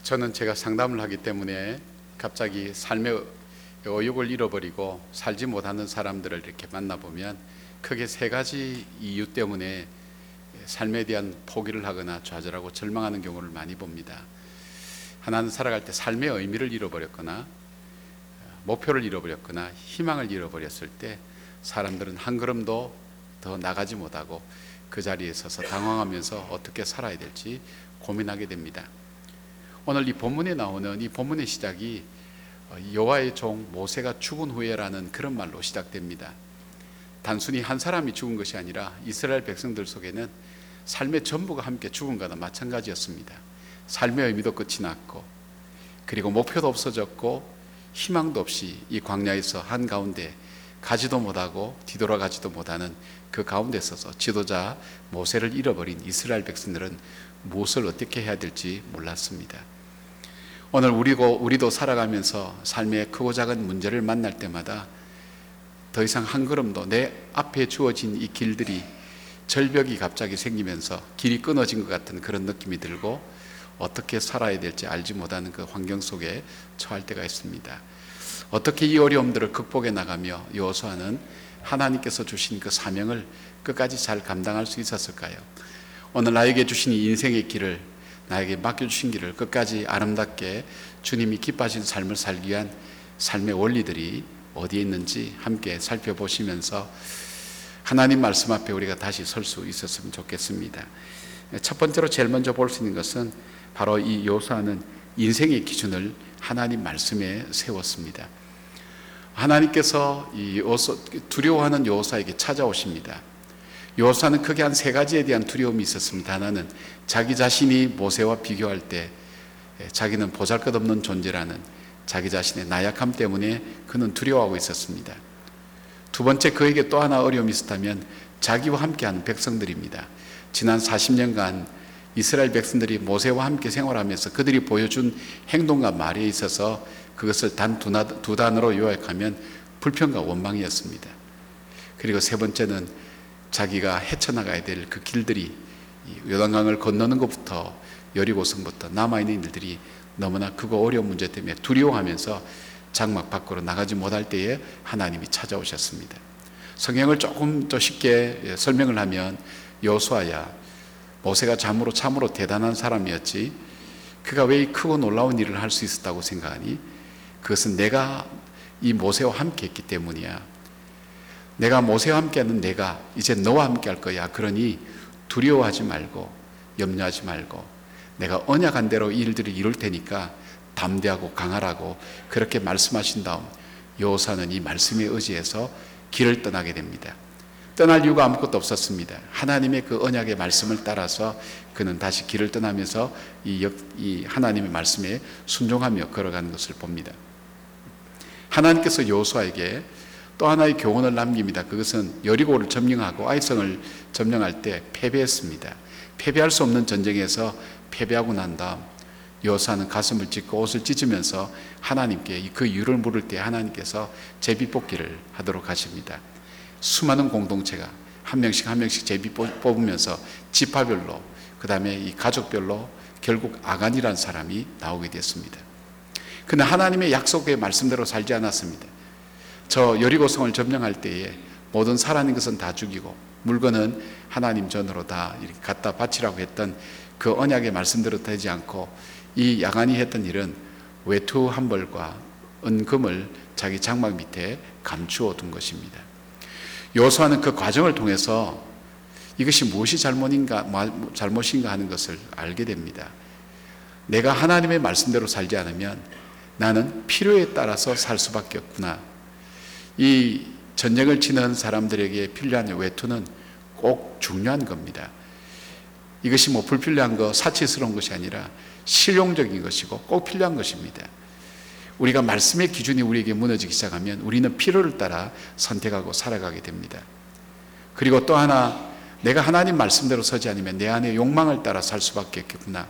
저는 제가 상담을 하기 때문에 갑자기 삶의 의욕을 잃어버리고 살지 못하는 사람들을 이렇게 만나보면 크게 세 가지 이유 때문에 삶에 대한 포기를 하거나 좌절하고 절망하는 경우를 많이 봅니다. 하나는 살아갈 때 삶의 의미를 잃어버렸거나 목표를 잃어버렸거나 희망을 잃어버렸을 때 사람들은 한 걸음도 더 나가지 못하고 그 자리에 서서 당황하면서 어떻게 살아야 될지 고민하게 됩니다. 오늘 이 본문에 나오는 이 본문의 시작이 여호와의 종 모세가 죽은 후에라는 그런 말로 시작됩니다. 단순히 한 사람이 죽은 것이 아니라 이스라엘 백성들 속에는 삶의 전부가 함께 죽은 거나 마찬가지였습니다. 삶의 의미도 끝이 났고 그리고 목표도 없어졌고 희망도 없이 이 광야에서 한 가운데 가지도 못하고 뒤돌아가지도 못하는 그 가운데 서서 지도자 모세를 잃어버린 이스라엘 백성들은 무엇을 어떻게 해야 될지 몰랐습니다. 오늘 우리고 우리도 살아가면서 삶의 크고 작은 문제를 만날 때마다 더 이상 한 걸음도 내 앞에 주어진 이 길들이 절벽이 갑자기 생기면서 길이 끊어진 것 같은 그런 느낌이 들고 어떻게 살아야 될지 알지 못하는 그 환경 속에 처할 때가 있습니다. 어떻게 이 어려움들을 극복해 나가며 여호수아는 하나님께서 주신 그 사명을 끝까지 잘 감당할 수 있었을까요? 오늘 나에게 주신 이 인생의 길을 나에게 맡겨주신 길을 끝까지 아름답게 주님이 기뻐하신 삶을 살기 위한 삶의 원리들이 어디에 있는지 함께 살펴보시면서 하나님 말씀 앞에 우리가 다시 설 수 있었으면 좋겠습니다. 첫 번째로 제일 먼저 볼 수 있는 것은 바로 이 요사는 인생의 기준을 하나님 말씀에 세웠습니다. 하나님께서 이 두려워하는 요사에게 찾아오십니다. 요사는 크게 한 세 가지에 대한 두려움이 있었습니다. 하나는 자기 자신이 모세와 비교할 때 자기는 보잘 것 없는 존재라는 자기 자신의 나약함 때문에 그는 두려워하고 있었습니다. 두 번째 그에게 또 하나 어려움이 있었다면 자기와 함께하는 백성들입니다. 지난 40년간 이스라엘 백성들이 모세와 함께 생활하면서 그들이 보여준 행동과 말에 있어서 그것을 단 두 단어로 요약하면 불평과 원망이었습니다. 그리고 세 번째는 자기가 헤쳐나가야 될 그 길들이 요단강을 건너는 것부터 여리고성부터 남아있는 일들이 너무나 크고 어려운 문제 때문에 두려워하면서 장막 밖으로 나가지 못할 때에 하나님이 찾아오셨습니다. 성경을 조금 더 쉽게 설명을 하면 여수아야 모세가 참으로 참으로 대단한 사람이었지 그가 왜 크고 놀라운 일을 할 수 있었다고 생각하니 그것은 내가 이 모세와 함께 했기 때문이야. 내가 모세와 함께하는 내가 이제 너와 함께할 거야. 그러니 두려워하지 말고 염려하지 말고 내가 언약한 대로 일들을 이룰 테니까 담대하고 강하라고 그렇게 말씀하신 다음 여호사는 이 말씀에 의지해서 길을 떠나게 됩니다. 떠날 이유가 아무것도 없었습니다. 하나님의 그 언약의 말씀을 따라서 그는 다시 길을 떠나면서 이, 역, 이 하나님의 말씀에 순종하며 걸어가는 것을 봅니다. 하나님께서 여호수아에게 또 하나의 교훈을 남깁니다. 그것은 여리고를 점령하고 아이성을 점령할 때 패배했습니다. 패배할 수 없는 전쟁에서 패배하고 난 다음 여호사는 가슴을 찢고 옷을 찢으면서 하나님께 그 이유를 물을 때 하나님께서 제비 뽑기를 하도록 하십니다. 수많은 공동체가 한 명씩 한 명씩 제비 뽑으면서 지파별로 그 다음에 이 가족별로 결국 아간이라는 사람이 나오게 됐습니다. 그는 하나님의 약속의 말씀대로 살지 않았습니다. 저 여리고성을 점령할 때에 모든 살아있는 것은 다 죽이고 물건은 하나님 전으로 다 이렇게 갖다 바치라고 했던 그 언약의 말씀대로 되지 않고 이 야간이 했던 일은 외투 한 벌과 은금을 자기 장막 밑에 감추어 둔 것입니다. 요수아는 그 과정을 통해서 이것이 무엇이 잘못인가, 잘못인가 하는 것을 알게 됩니다. 내가 하나님의 말씀대로 살지 않으면 나는 필요에 따라서 살 수밖에 없구나. 이 전쟁을 치는 사람들에게 필요한 외투는 꼭 중요한 겁니다. 이것이 뭐 불필요한 거, 사치스러운 것이 아니라 실용적인 것이고 꼭 필요한 것입니다. 우리가 말씀의 기준이 우리에게 무너지기 시작하면 우리는 필요를 따라 선택하고 살아가게 됩니다. 그리고 또 하나 내가 하나님 말씀대로 서지 않으면 내 안에 욕망을 따라 살 수밖에 없겠구나.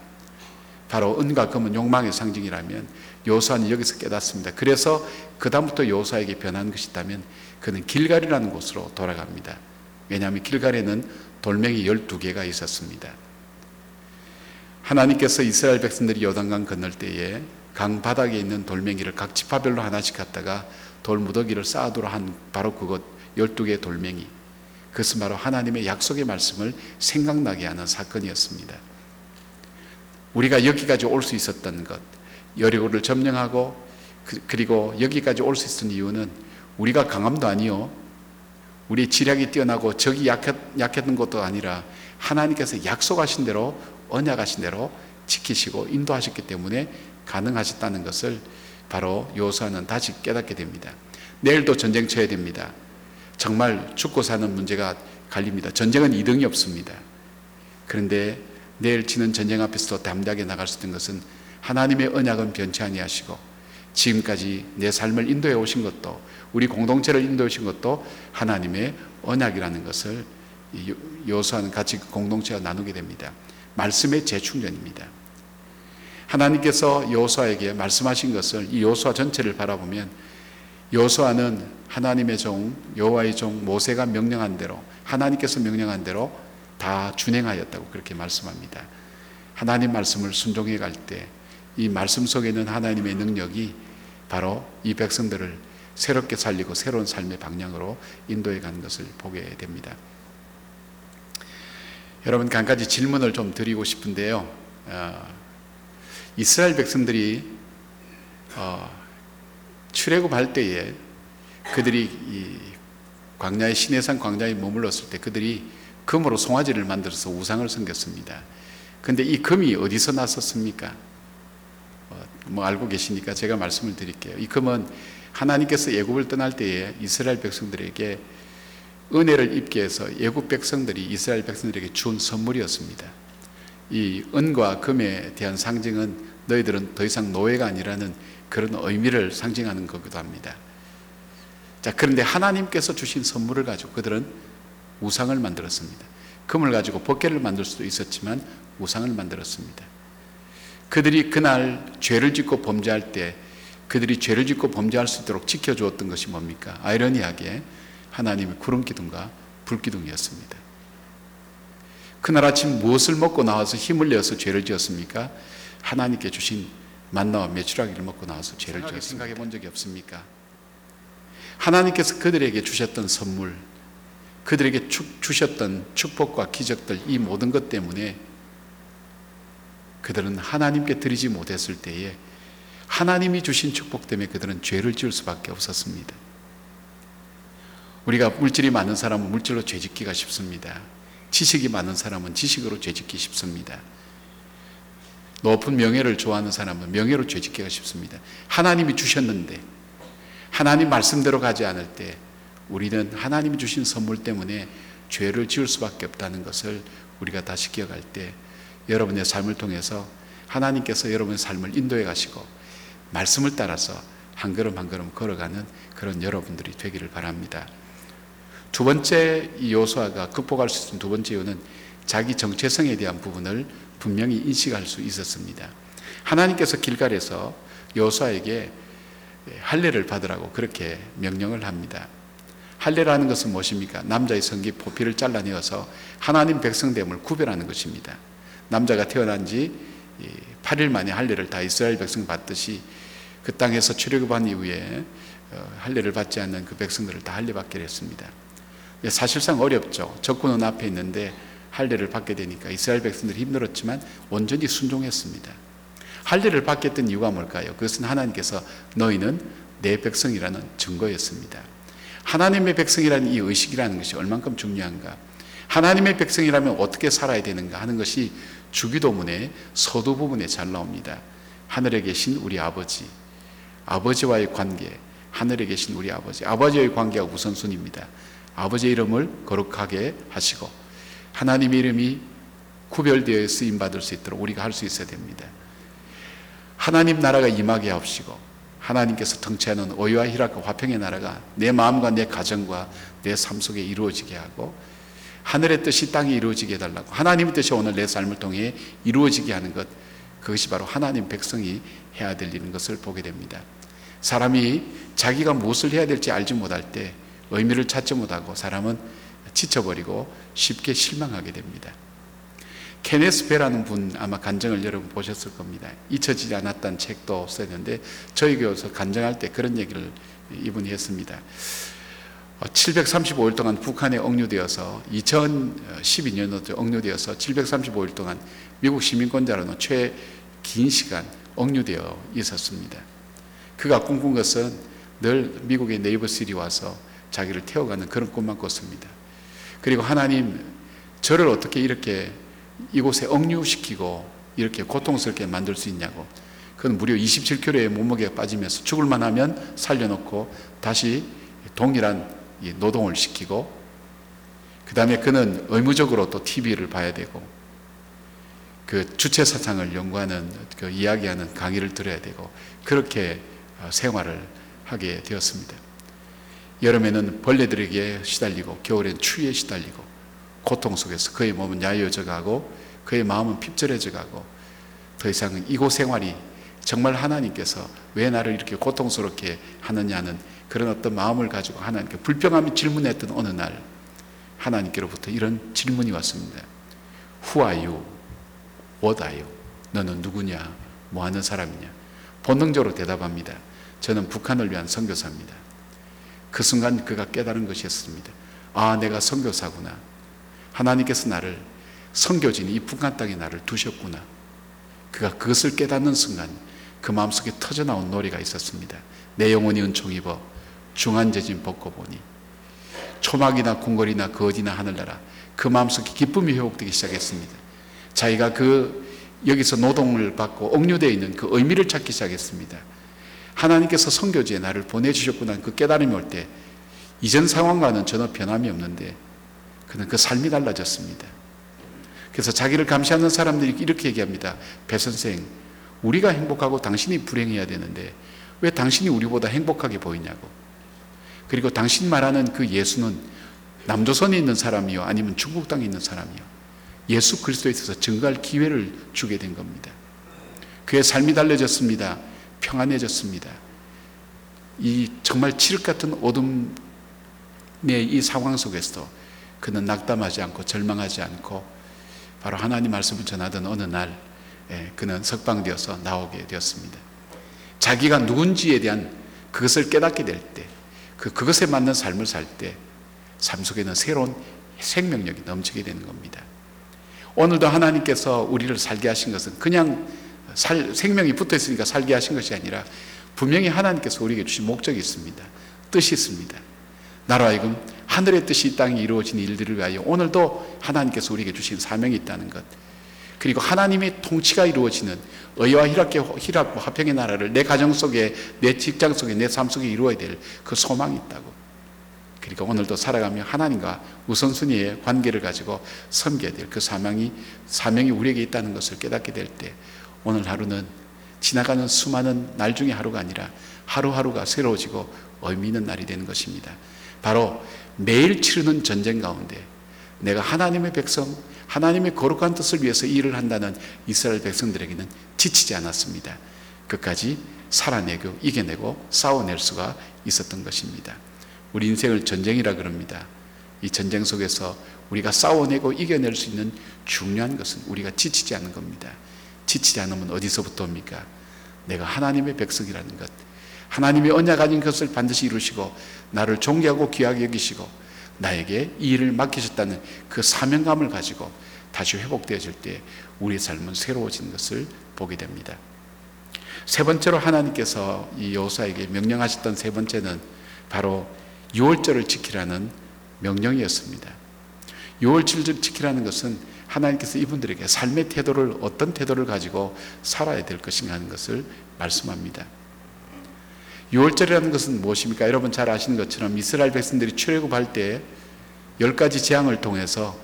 바로 은과 금은 욕망의 상징이라면 요사는 여기서 깨닫습니다. 그래서 그다음부터 요사에게 변한 것이 있다면 그는 길갈이라는 곳으로 돌아갑니다. 왜냐하면 길갈에는 돌멩이 12개가 있었습니다. 하나님께서 이스라엘 백성들이 요단강 건널 때에 강 바닥에 있는 돌멩이를 각 지파별로 하나씩 갖다가 돌 무더기를 쌓아두라 한 바로 그것 12개의 돌멩이 그것은 바로 하나님의 약속의 말씀을 생각나게 하는 사건이었습니다. 우리가 여기까지 올 수 있었던 것 여리고를 점령하고 그- 그리고 여기까지 올 수 있었던 이유는 우리가 강함도 아니요 우리 지략이 뛰어나고 적이 약했, 약했던 것도 아니라 하나님께서 약속하신 대로 언약하신 대로 지키시고 인도하셨기 때문에 가능하셨다는 것을 바로 요수아는 다시 깨닫게 됩니다. 내일도 전쟁 쳐야 됩니다. 정말 죽고 사는 문제가 갈립니다. 전쟁은 2등이 없습니다. 그런데 내일 치는 전쟁 앞에서도 담대하게 나갈 수 있는 것은 하나님의 언약은 변치 아니하시고 지금까지 내 삶을 인도해 오신 것도 우리 공동체를 인도해 오신 것도 하나님의 언약이라는 것을 이 요- 요수아는 같이 그 공동체와 나누게 됩니다. 말씀의 재충전입니다. 하나님께서 요수아에게 말씀하신 것을 이 요수아 전체를 바라보면 요수아는 하나님의 종 여호와의 종 모세가 명령한 대로 하나님께서 명령한 대로 다 준행하였다고 그렇게 말씀합니다. 하나님 말씀을 순종해 갈 때 이 말씀 속에 있는 하나님의 능력이 바로 이 백성들을 새롭게 살리고 새로운 삶의 방향으로 인도해 가는 것을 보게 됩니다. 여러분 한 가지 질문을 좀 드리고 싶은데요. 어, 이스라엘 백성들이 어, 출애굽할 때에 그들이 이 광야의 시내산 광야에 머물렀을 때 그들이 금으로 송아지를 만들어서 우상을 섬겼습니다. 근데 이 금이 어디서 났었습니까? 어, 뭐 알고 계시니까 제가 말씀을 드릴게요. 이 금은 하나님께서 애굽을 떠날 때에 이스라엘 백성들에게 은혜를 입게 해서 애굽 백성들이 이스라엘 백성들에게 준 선물이었습니다. 이 은과 금에 대한 상징은 너희들은 더 이상 노예가 아니라는 그런 의미를 상징하는 거기도 합니다. 자, 그런데 하나님께서 주신 선물을 가지고 그들은 우상을 만들었습니다. 금을 가지고 법궤를 만들 수도 있었지만 우상을 만들었습니다. 그들이 그날 죄를 짓고 범죄할 때 그들이 죄를 짓고 범죄할 수 있도록 지켜주었던 것이 뭡니까? 아이러니하게 하나님의 구름 기둥과 불 기둥이었습니다. 그날 아침 무엇을 먹고 나와서 힘을 내어서 죄를 지었습니까? 하나님께 주신 만나와 메추라기를 먹고 나와서 죄를 지었습니다. 생각해 본 적이 없습니까? 하나님께서 그들에게 주셨던 선물, 그들에게 축, 주셨던 축복과 기적들 이 모든 것 때문에 그들은 하나님께 드리지 못했을 때에 하나님이 주신 축복 때문에 그들은 죄를 지을 수밖에 없었습니다. 우리가 물질이 많은 사람은 물질로 죄짓기가 쉽습니다. 지식이 많은 사람은 지식으로 죄짓기 쉽습니다. 높은 명예를 좋아하는 사람은 명예로 죄짓기가 쉽습니다. 하나님이 주셨는데 하나님 말씀대로 가지 않을 때 우리는 하나님이 주신 선물 때문에 죄를 지을 수밖에 없다는 것을 우리가 다시 기억할 때 여러분의 삶을 통해서 하나님께서 여러분의 삶을 인도해 가시고 말씀을 따라서 한 걸음 한 걸음 걸어가는 그런 여러분들이 되기를 바랍니다. 두 번째 이 요소아가 극복할 수 있는 두 번째 이유는 자기 정체성에 대한 부분을 분명히 인식할 수 있었습니다. 하나님께서 길갈에서 요소아에게 할례를 받으라고 그렇게 명령을 합니다. 할례라는 것은 무엇입니까? 남자의 성기 포피를 잘라내어서 하나님 백성됨을 구별하는 것입니다. 남자가 태어난 지 8일 만에 할례를 다 이스라엘 백성 받듯이 그 땅에서 출애굽한 이후에 어, 할례를 받지 않는 그 백성들을 다 할례 받게 됐습니다. 사실상 어렵죠. 적군은 앞에 있는데 할례를 받게 되니까 이스라엘 백성들이 힘들었지만 온전히 순종했습니다. 할례를 받게 했던 이유가 뭘까요? 그것은 하나님께서 너희는 내 백성이라는 증거였습니다. 하나님의 백성이라는 이 의식이라는 것이 얼만큼 중요한가? 하나님의 백성이라면 어떻게 살아야 되는가 하는 것이 주기도문의 서두 부분에 잘 나옵니다. 하늘에 계신 우리 아버지, 아버지와의 관계, 하늘에 계신 우리 아버지, 아버지와의 관계가 우선순위입니다. 아버지의 이름을 거룩하게 하시고 하나님의 이름이 구별되어 쓰임 받을 수 있도록 우리가 할 수 있어야 됩니다. 하나님 나라가 임하게 하옵시고 하나님께서 통치하는 오유와 희락과 화평의 나라가 내 마음과 내 가정과 내 삶 속에 이루어지게 하고 하늘의 뜻이 땅에 이루어지게 해달라고 하나님의 뜻이 오늘 내 삶을 통해 이루어지게 하는 것 그것이 바로 하나님 백성이 해야 될 일인 것을 보게 됩니다. 사람이 자기가 무엇을 해야 될지 알지 못할 때 의미를 찾지 못하고 사람은 지쳐버리고 쉽게 실망하게 됩니다. 케네스 베라는 분 아마 간증을 여러분 보셨을 겁니다. 잊혀지지 않았다는 책도 썼는데 저희 교회에서 간증할 때 그런 얘기를 이분이 했습니다. 735일 동안 북한에 억류되어서 2012년도 억류되어서 735일 동안 미국 시민권자로는 최 긴 시간 억류되어 있었습니다. 그가 꿈꾼 것은 늘 미국의 네이버 시리 와서 자기를 태워가는 그런 꿈만 꿨습니다. 그리고 하나님 저를 어떻게 이렇게 이곳에 억류시키고 이렇게 고통스럽게 만들 수 있냐고. 그건 무려 27kg의 몸무게가 빠지면서 죽을 만하면 살려놓고 다시 동일한 노동을 시키고 그 다음에 그는 의무적으로 또 TV를 봐야 되고 그 주체 사상을 연구하는 그 이야기하는 강의를 들어야 되고 그렇게 어, 생활을 하게 되었습니다. 여름에는 벌레들에게 시달리고 겨울엔 추위에 시달리고 고통 속에서 그의 몸은 야여져 가고 그의 마음은 핍절해져 가고 더 이상 이곳 생활이 정말 하나님께서 왜 나를 이렇게 고통스럽게 하느냐는 그런 어떤 마음을 가지고 하나님께 불평하며 질문했던 어느 날 하나님께로부터 이런 질문이 왔습니다. Who are you? What are you? 너는 누구냐? 뭐 하는 사람이냐? 본능적으로 대답합니다. 저는 북한을 위한 선교사입니다. 그 순간 그가 깨달은 것이었습니다. 아, 내가 선교사구나. 하나님께서 나를 선교진 이 북한 땅에 나를 두셨구나. 그가 그것을 깨닫는 순간 그 마음속에 터져나온 노래가 있었습니다. 내 영혼이 은총 입어 중한 재진 벗고 보니 초막이나 궁궐이나 거지나 하늘나라 그 마음속에 기쁨이 회복되기 시작했습니다. 자기가 그 여기서 노동을 받고 억류되어 있는 그 의미를 찾기 시작했습니다. 하나님께서 성교지에 나를 보내주셨구나 그 깨달음이 올 때 이전 상황과는 전혀 변함이 없는데 그는 그 삶이 달라졌습니다. 그래서 자기를 감시하는 사람들이 이렇게 얘기합니다. 배 선생, 우리가 행복하고 당신이 불행해야 되는데 왜 당신이 우리보다 행복하게 보이냐고. 그리고 당신 말하는 그 예수는 남조선에 있는 사람이요 아니면 중국 땅에 있는 사람이요. 예수 그리스도에 있어서 증거할 기회를 주게 된 겁니다. 그의 삶이 달라졌습니다. 평안해졌습니다. 이 정말 칠흑 같은 어둠의 이 상황 속에서도 그는 낙담하지 않고 절망하지 않고 바로 하나님 말씀을 전하던 어느 날 예, 그는 석방되어서 나오게 되었습니다. 자기가 누군지에 대한 그것을 깨닫게 될 때, 그 그것에 맞는 삶을 살 때, 삶 속에는 새로운 생명력이 넘치게 되는 겁니다. 오늘도 하나님께서 우리를 살게 하신 것은 그냥 살, 생명이 붙어 있으니까 살게 하신 것이 아니라 분명히 하나님께서 우리에게 주신 목적이 있습니다. 뜻이 있습니다. 나로 하여금 하늘의 뜻이 이 땅에 이루어진 일들을 위하여 오늘도 하나님께서 우리에게 주신 사명이 있다는 것. 그리고 하나님의 통치가 이루어지는 의와 희락과 화평의 나라를 내 가정 속에, 내 직장 속에, 내 삶 속에 이루어야 될 그 소망이 있다고. 그리고 오늘도 살아가며 하나님과 우선순위의 관계를 가지고 섬겨야 될 그 사명이, 사명이 우리에게 있다는 것을 깨닫게 될 때, 오늘 하루는 지나가는 수많은 날 중에 하루가 아니라 하루하루가 새로워지고 의미 있는 날이 되는 것입니다. 바로 매일 치르는 전쟁 가운데 내가 하나님의 백성, 하나님의 거룩한 뜻을 위해서 일을 한다는 이스라엘 백성들에게는 지치지 않았습니다. 끝까지 살아내고 이겨내고 싸워낼 수가 있었던 것입니다. 우리 인생을 전쟁이라 그럽니다. 이 전쟁 속에서 우리가 싸워내고 이겨낼 수 있는 중요한 것은 우리가 지치지 않는 겁니다. 지치지 않으면 어디서부터입니까? 내가 하나님의 백성이라는 것. 하나님의 언약 아닌 것을 반드시 이루시고 나를 존귀하고 귀하게 여기시고 나에게 이 일을 맡기셨다는 그 사명감을 가지고 다시 회복되어질 때 우리의 삶은 새로워진 것을 보게 됩니다. 세 번째로 하나님께서 이 여호사에게 명령하셨던 세 번째는 바로 유월절을 지키라는 명령이었습니다. 유월절을 지키라는 것은 하나님께서 이분들에게 삶의 태도를 어떤 태도를 가지고 살아야 될 것인가 하는 것을 말씀합니다. 유월절이라는 것은 무엇입니까? 여러분 잘 아시는 것처럼 이스라엘 백성들이 출애굽할 때 열 가지 재앙을 통해서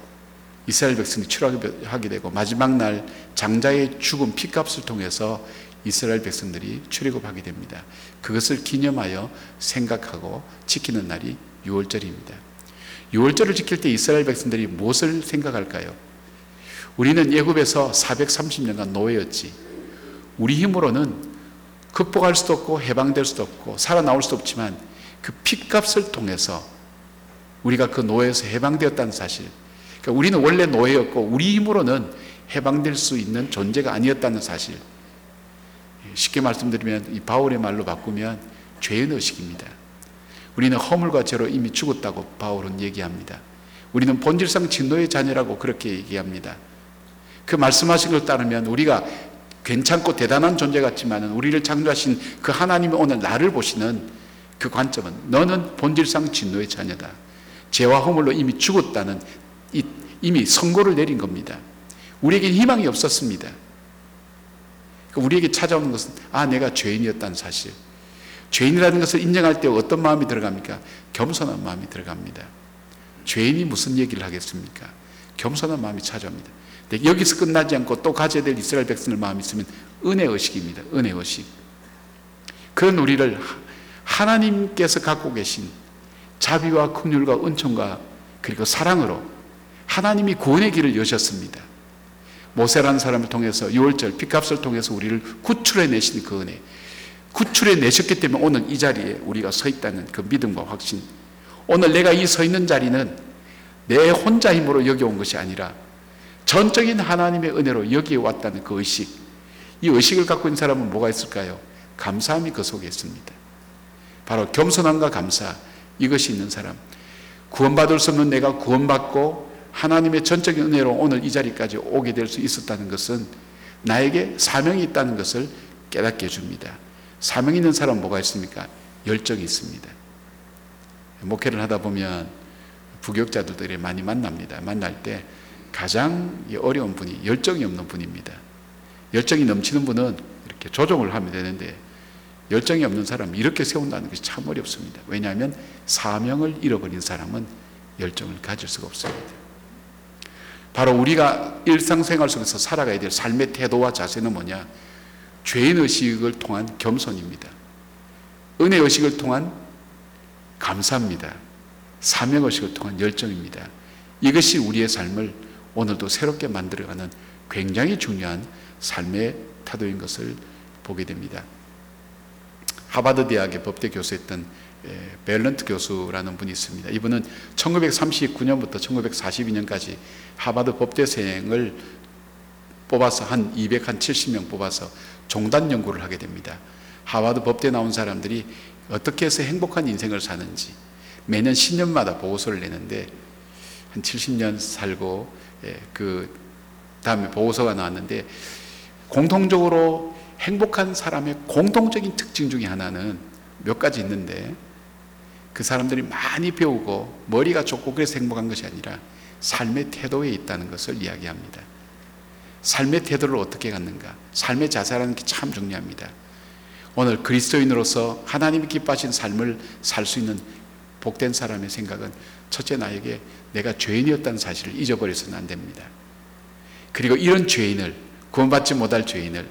이스라엘 백성이 출애굽하게 되고 마지막 날 장자의 죽음 피값을 통해서 이스라엘 백성들이 출애굽하게 됩니다. 그것을 기념하여 생각하고 지키는 날이 유월절입니다. 유월절을 지킬 때 이스라엘 백성들이 무엇을 생각할까요? 우리는 예굽에서 430년간 노예였지. 우리 힘으로는 극복할 수도 없고 해방될 수도 없고 살아나올 수도 없지만 그 핏값을 통해서 우리가 그 노예에서 해방되었다는 사실. 그러니까 우리는 원래 노예였고 우리 힘으로는 해방될 수 있는 존재가 아니었다는 사실. 쉽게 말씀드리면 이 바울의 말로 바꾸면 죄의 의식입니다. 우리는 허물과 죄로 이미 죽었다고 바울은 얘기합니다. 우리는 본질상 진노의 자녀라고 그렇게 얘기합니다. 그 말씀하신 걸 따르면 우리가 괜찮고 대단한 존재 같지만 우리를 창조하신 그 하나님이 오늘 나를 보시는 그 관점은 너는 본질상 진노의 자녀다. 죄와 허물로 이미 죽었다는 이미 선고를 내린 겁니다. 우리에게 희망이 없었습니다. 우리에게 찾아오는 것은 아 내가 죄인이었다는 사실. 죄인이라는 것을 인정할 때 어떤 마음이 들어갑니까? 겸손한 마음이 들어갑니다. 죄인이 무슨 얘기를 하겠습니까? 겸손한 마음이 찾아옵니다. 여기서 끝나지 않고 또 가져야 될 이스라엘 백성들 마음이 있으면 은혜 의식입니다. 은혜 의식. 그런 우리를 하나님께서 갖고 계신 자비와 긍휼과 은총과 그리고 사랑으로 하나님이 구원의 길을 여셨습니다. 모세라는 사람을 통해서 유월절 빚값을 통해서 우리를 구출해 내신 그 은혜. 구출해 내셨기 때문에 오늘 이 자리에 우리가 서 있다는 그 믿음과 확신. 오늘 내가 이 서 있는 자리는 내 혼자 힘으로 여기 온 것이 아니라 전적인 하나님의 은혜로 여기에 왔다는 그 의식. 이 의식을 갖고 있는 사람은 뭐가 있을까요? 감사함이 그 속에 있습니다. 바로 겸손함과 감사. 이것이 있는 사람. 구원받을 수 없는 내가 구원받고 하나님의 전적인 은혜로 오늘 이 자리까지 오게 될 수 있었다는 것은 나에게 사명이 있다는 것을 깨닫게 해줍니다. 사명 있는 사람 뭐가 있습니까? 열정이 있습니다. 목회를 하다 보면 부교육자들이 많이 만납니다. 만날 때 가장 어려운 분이 열정이 없는 분입니다. 열정이 넘치는 분은 이렇게 조정을 하면 되는데 열정이 없는 사람 이렇게 세운다는 것이 참 어렵습니다. 왜냐하면 사명을 잃어버린 사람은 열정을 가질 수가 없습니다. 바로 우리가 일상생활 속에서 살아가야 될 삶의 태도와 자세는 뭐냐? 죄인 의식을 통한 겸손입니다. 은혜 의식을 통한 감사입니다. 사명 의식을 통한 열정입니다. 이것이 우리의 삶을 오늘도 새롭게 만들어가는 굉장히 중요한 삶의 태도인 것을 보게 됩니다. 하버드 대학의 법대 교수였던 벨런트 교수라는 분이 있습니다. 이분은 1939년부터 1942년까지 하버드 법대생을 뽑아서 한 270명 뽑아서 종단 연구를 하게 됩니다. 하버드 법대 나온 사람들이 어떻게 해서 행복한 인생을 사는지 매년 10년마다 보고서를 내는데 한 70년 살고 그 다음에 보고서가 나왔는데 공통적으로 행복한 사람의 공통적인 특징 중에 하나는 몇 가지 있는데 그 사람들이 많이 배우고 머리가 좋고 그래서 행복한 것이 아니라 삶의 태도에 있다는 것을 이야기합니다. 삶의 태도를 어떻게 갖는가? 삶의 자세라는 게 참 중요합니다. 오늘 그리스도인으로서 하나님이 기뻐하신 삶을 살 수 있는 복된 사람의 생각은 첫째 나에게 내가 죄인이었다는 사실을 잊어버려서는 안 됩니다. 그리고 이런 죄인을 구원받지 못할 죄인을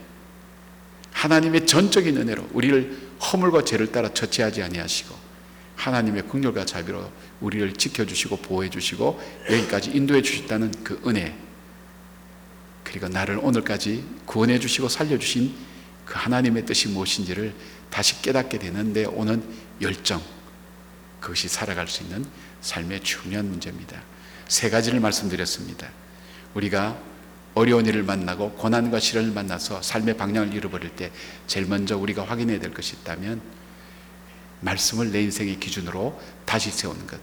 하나님의 전적인 은혜로 우리를 허물과 죄를 따라 처치하지 아니하시고 하나님의 긍휼과 자비로 우리를 지켜주시고 보호해주시고 여기까지 인도해 주셨다는 그 은혜 그리고 나를 오늘까지 구원해 주시고 살려주신 그 하나님의 뜻이 무엇인지를 다시 깨닫게 되는데 오는 열정 그것이 살아갈 수 있는 삶의 중요한 문제입니다. 세 가지를 말씀드렸습니다. 우리가 어려운 일을 만나고 고난과 시련을 만나서 삶의 방향을 잃어버릴 때 제일 먼저 우리가 확인해야 될 것이 있다면 말씀을 내 인생의 기준으로 다시 세우는 것.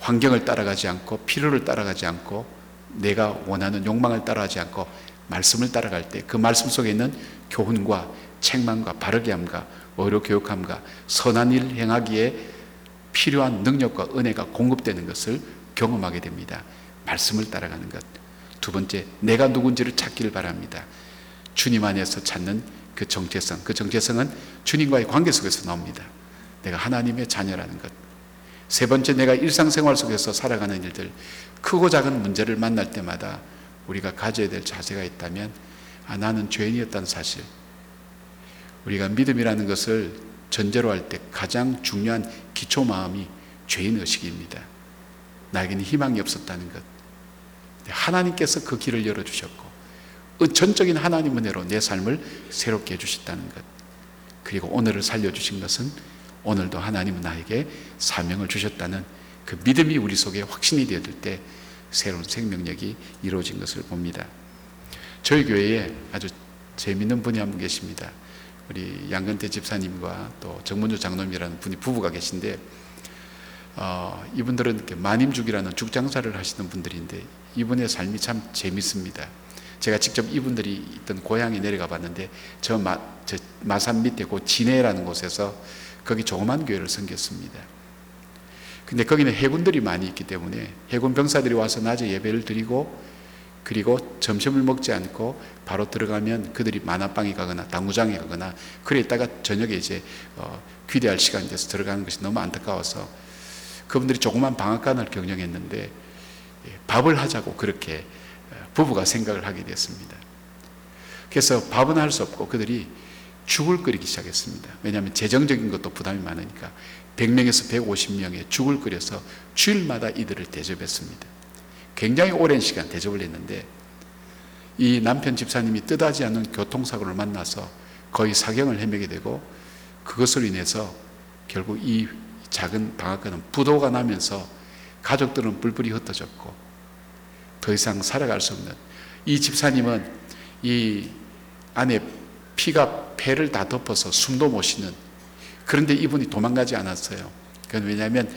환경을 따라가지 않고 필요를 따라가지 않고 내가 원하는 욕망을 따라가지 않고 말씀을 따라갈 때 그 말씀 속에 있는 교훈과 책망과 바르게 함과 의로 교육함과 선한 일 행하기에 필요한 능력과 은혜가 공급되는 것을 경험하게 됩니다. 말씀을 따라가는 것. 두 번째, 내가 누군지를 찾기를 바랍니다. 주님 안에서 찾는 그 정체성. 그 정체성은 주님과의 관계 속에서 나옵니다. 내가 하나님의 자녀라는 것. 세 번째, 내가 일상생활 속에서 살아가는 일들, 크고 작은 문제를 만날 때마다 우리가 가져야 될 자세가 있다면, 아, 나는 죄인이었다는 사실. 우리가 믿음이라는 것을 전제로 할 때 가장 중요한 기초 마음이 죄인 의식입니다. 나에게는 희망이 없었다는 것. 하나님께서 그 길을 열어 주셨고, 전적인 하나님 은혜로 내 삶을 새롭게 해 주셨다는 것. 그리고 오늘을 살려 주신 것은 오늘도 하나님은 나에게 사명을 주셨다는 그 믿음이 우리 속에 확신이 되어질 때 새로운 생명력이 이루어진 것을 봅니다. 저희 교회에 아주 재밌는 분이 한 분 계십니다. 우리 양근태 집사님과 또 정문주 장로님이라는 분이 부부가 계신데 어, 이분들은 이렇게 만임죽이라는 죽장사를 하시는 분들인데 이분의 삶이 참 재밌습니다. 제가 직접 이분들이 있던 고향에 내려가 봤는데 저, 마, 저 마산 밑에 그 진해라는 곳에서 거기 조그만 교회를 섬겼습니다. 근데 거기는 해군들이 많이 있기 때문에 해군 병사들이 와서 낮에 예배를 드리고 그리고 점심을 먹지 않고 바로 들어가면 그들이 만화방에 가거나 당구장에 가거나 그래 있다가 저녁에 이제 어, 귀대할 시간이 돼서 들어가는 것이 너무 안타까워서 그분들이 조그만 방앗간을 경영했는데 예, 밥을 하자고 그렇게 어, 부부가 생각을 하게 됐습니다. 그래서 밥은 할 수 없고 그들이 죽을 끓이기 시작했습니다. 왜냐하면 재정적인 것도 부담이 많으니까 100명에서 150명의 죽을 끓여서 주일마다 이들을 대접했습니다. 굉장히 오랜 시간 대접을 했는데 이 남편 집사님이 뜻하지 않은 교통사고를 만나서 거의 사경을 헤매게 되고 그것으로 인해서 결국 이 작은 방앗간은 부도가 나면서 가족들은 뿔뿔이 흩어졌고 더 이상 살아갈 수 없는 이 집사님은 이 안에 피가 폐를 다 덮어서 숨도 못 쉬는 그런데 이분이 도망가지 않았어요. 그건 왜냐하면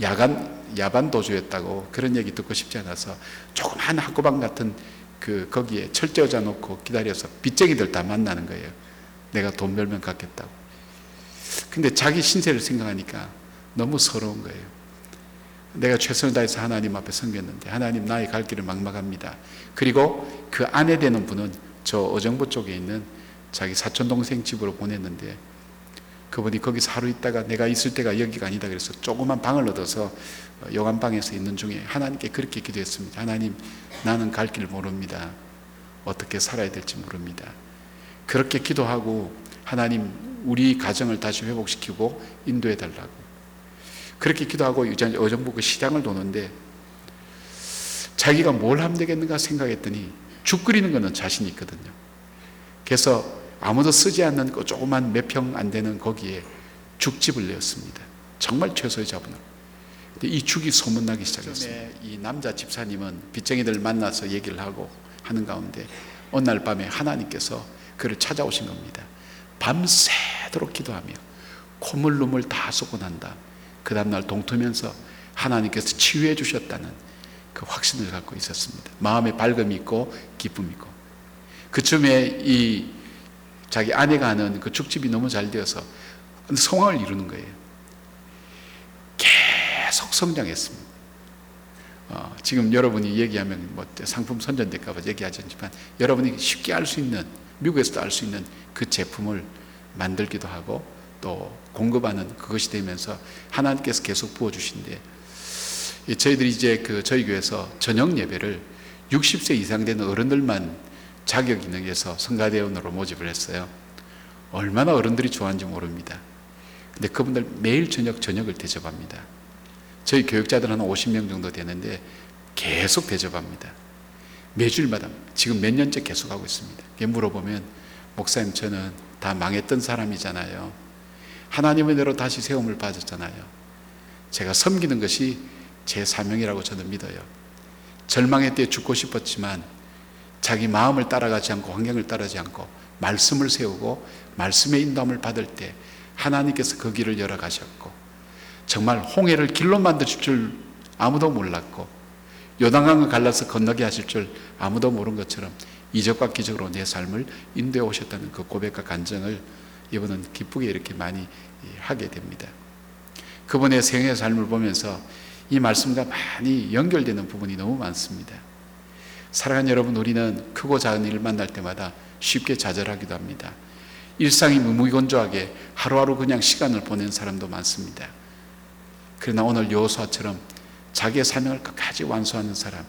야간 야반 도주였다고 그런 얘기 듣고 싶지 않아서 조그만 학구방 같은 그 거기에 철저자 놓고 기다려서 빚쟁이들 다 만나는 거예요. 내가 돈 벌면 갚겠다고. 근데 자기 신세를 생각하니까 너무 서러운 거예요. 내가 최선을 다해서 하나님 앞에 섬겼는데 하나님 나의 갈 길을 막막합니다. 그리고 그 아내 되는 분은 저 어정부 쪽에 있는 자기 사촌 동생 집으로 보냈는데 그분이 거기서 하루 있다가 내가 있을 때가 여기가 아니다 그래서 조그만 방을 얻어서 요간방에서 있는 중에 하나님께 그렇게 기도했습니다. 하나님 나는 갈길 모릅니다. 어떻게 살아야 될지 모릅니다. 그렇게 기도하고 하나님 우리 가정을 다시 회복시키고 인도해 달라고 그렇게 기도하고 어정부 그 시장을 도는데 자기가 뭘 하면 되겠는가 생각했더니 죽 끓이는 거는 자신이 있거든요. 그래서 아무도 쓰지 않는 그 조그만 몇 평 안 되는 거기에 죽집을 내었습니다. 정말 최소의 자본으로. 근데 이 죽이 소문나기 시작했습니다. 이 남자 집사님은 빚쟁이들 만나서 얘기를 하고 하는 가운데 어느 날 밤에 하나님께서 그를 찾아오신 겁니다. 밤새도록 기도하며 콧물 눈물 다 쏟고 난다. 그 다음날 동토면서 하나님께서 치유해 주셨다는 그 확신을 갖고 있었습니다. 마음에 밝음이 있고 기쁨이 있고 그쯤에 이 자기 아내가 하는 그 죽집이 너무 잘 되어서 성황을 이루는 거예요. 계속 성장했습니다. 어, 지금 여러분이 얘기하면 뭐 상품 선전될까봐 얘기하지 않지만 여러분이 쉽게 알 수 있는 미국에서도 알 수 있는 그 제품을 만들기도 하고 또 공급하는 그것이 되면서 하나님께서 계속 부어주신데 저희들이 이제 그 저희 교회에서 저녁 예배를 60세 이상 되는 어른들만 자격 있는 에서 성가대원으로 모집을 했어요. 얼마나 어른들이 좋아하는지 모릅니다. 근데 그분들 매일 저녁 저녁을 대접합니다. 저희 교육자들 한 50명 정도 되는데 계속 대접합니다. 매주일마다 지금 몇 년째 계속하고 있습니다. 물어보면 목사님 저는 다 망했던 사람이잖아요. 하나님의 대로 다시 세움을 받았잖아요. 제가 섬기는 것이 제 사명이라고 저는 믿어요. 절망의 때 죽고 싶었지만 자기 마음을 따라가지 않고 환경을 따르지 않고 말씀을 세우고 말씀의 인도함을 받을 때 하나님께서 그 길을 열어 가셨고 정말 홍해를 길로 만드실 줄 아무도 몰랐고 요단강을 갈라서 건너게 하실 줄 아무도 모른 것처럼 이적과 기적으로 내 삶을 인도해 오셨다는 그 고백과 간증을 이분은 기쁘게 이렇게 많이 하게 됩니다. 그분의 생애 삶을 보면서 이 말씀과 많이 연결되는 부분이 너무 많습니다. 사랑하는 여러분, 우리는 크고 작은 일을 만날 때마다 쉽게 좌절하기도 합니다. 일상이 무무건조하게 하루하루 그냥 시간을 보낸 사람도 많습니다. 그러나 오늘 여호수아처럼 자기의 사명을 끝까지 완수하는 사람,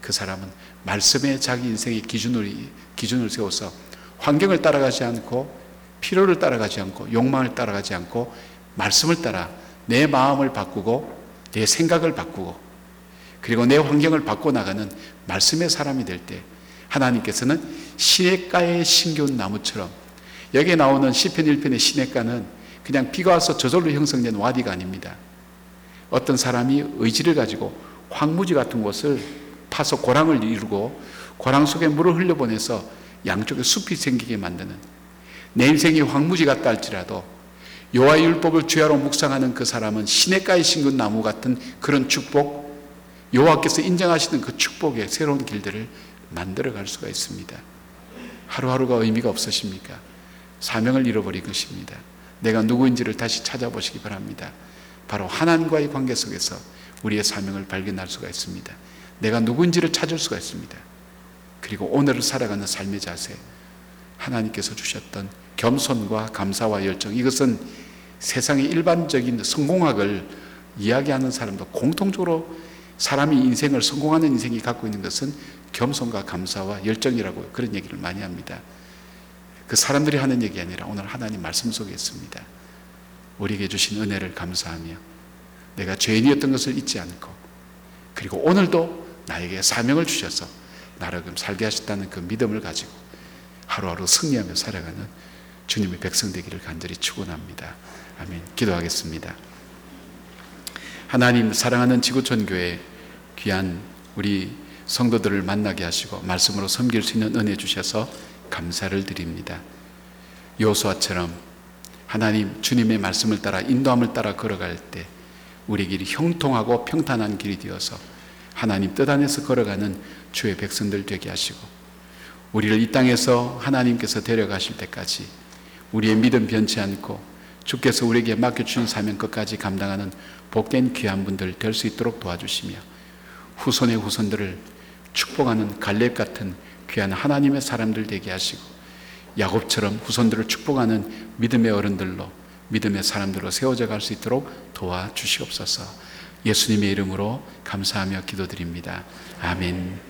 그 사람은 말씀에 자기 인생의 기준을 기준을 세워서 환경을 따라가지 않고 필요를 따라가지 않고 욕망을 따라가지 않고 말씀을 따라 내 마음을 바꾸고 내 생각을 바꾸고 그리고 내 환경을 바꿔 나가는 말씀의 사람이 될 때 하나님께서는 시냇가에 심겨운 나무처럼 여기에 나오는 시편 1편의 시냇가는 그냥 비가 와서 저절로 형성된 와디가 아닙니다. 어떤 사람이 의지를 가지고 황무지 같은 곳을 파서 고랑을 이루고 고랑 속에 물을 흘려보내서 양쪽에 숲이 생기게 만드는 내 인생이 황무지 같다 할지라도 여호와의 율법을 주야로 묵상하는 그 사람은 시냇가에 심은 나무 같은 그런 축복 여호와께서 인정하시는 그 축복의 새로운 길들을 만들어 갈 수가 있습니다. 하루하루가 의미가 없으십니까? 사명을 잃어버린 것입니다. 내가 누구인지를 다시 찾아보시기 바랍니다. 바로 하나님과의 관계 속에서 우리의 사명을 발견할 수가 있습니다. 내가 누구인지를 찾을 수가 있습니다. 그리고 오늘을 살아가는 삶의 자세, 하나님께서 주셨던 겸손과 감사와 열정, 이것은 세상의 일반적인 성공학을 이야기하는 사람도 공통적으로 사람이 인생을 성공하는 인생이 갖고 있는 것은 겸손과 감사와 열정이라고 그런 얘기를 많이 합니다. 그 사람들이 하는 얘기 아니라 오늘 하나님 말씀 속에 있습니다. 우리에게 주신 은혜를 감사하며 내가 죄인이었던 것을 잊지 않고 그리고 오늘도 나에게 사명을 주셔서 나를 살게 하셨다는 그 믿음을 가지고 하루하루 승리하며 살아가는 주님의 백성 되기를 간절히 축원합니다. 아멘. 기도하겠습니다. 하나님 사랑하는 지구촌 교회 귀한 우리 성도들을 만나게 하시고 말씀으로 섬길 수 있는 은혜 주셔서 감사를 드립니다. 요수아처럼 하나님 주님의 말씀을 따라 인도함을 따라 걸어갈 때 우리 길이 형통하고 평탄한 길이 되어서 하나님 뜻 안에서 걸어가는 주의 백성들 되게 하시고 우리를 이 땅에서 하나님께서 데려가실 때까지 우리의 믿음 변치 않고 주께서 우리에게 맡겨주신 사명 끝까지 감당하는 복된 귀한 분들 될 수 있도록 도와주시며 후손의 후손들을 축복하는 갈렙 같은 귀한 하나님의 사람들 되게 하시고 야곱처럼 후손들을 축복하는 믿음의 어른들로 믿음의 사람들로 세워져 갈 수 있도록 도와주시옵소서. 예수님의 이름으로 감사하며 기도드립니다. 아멘.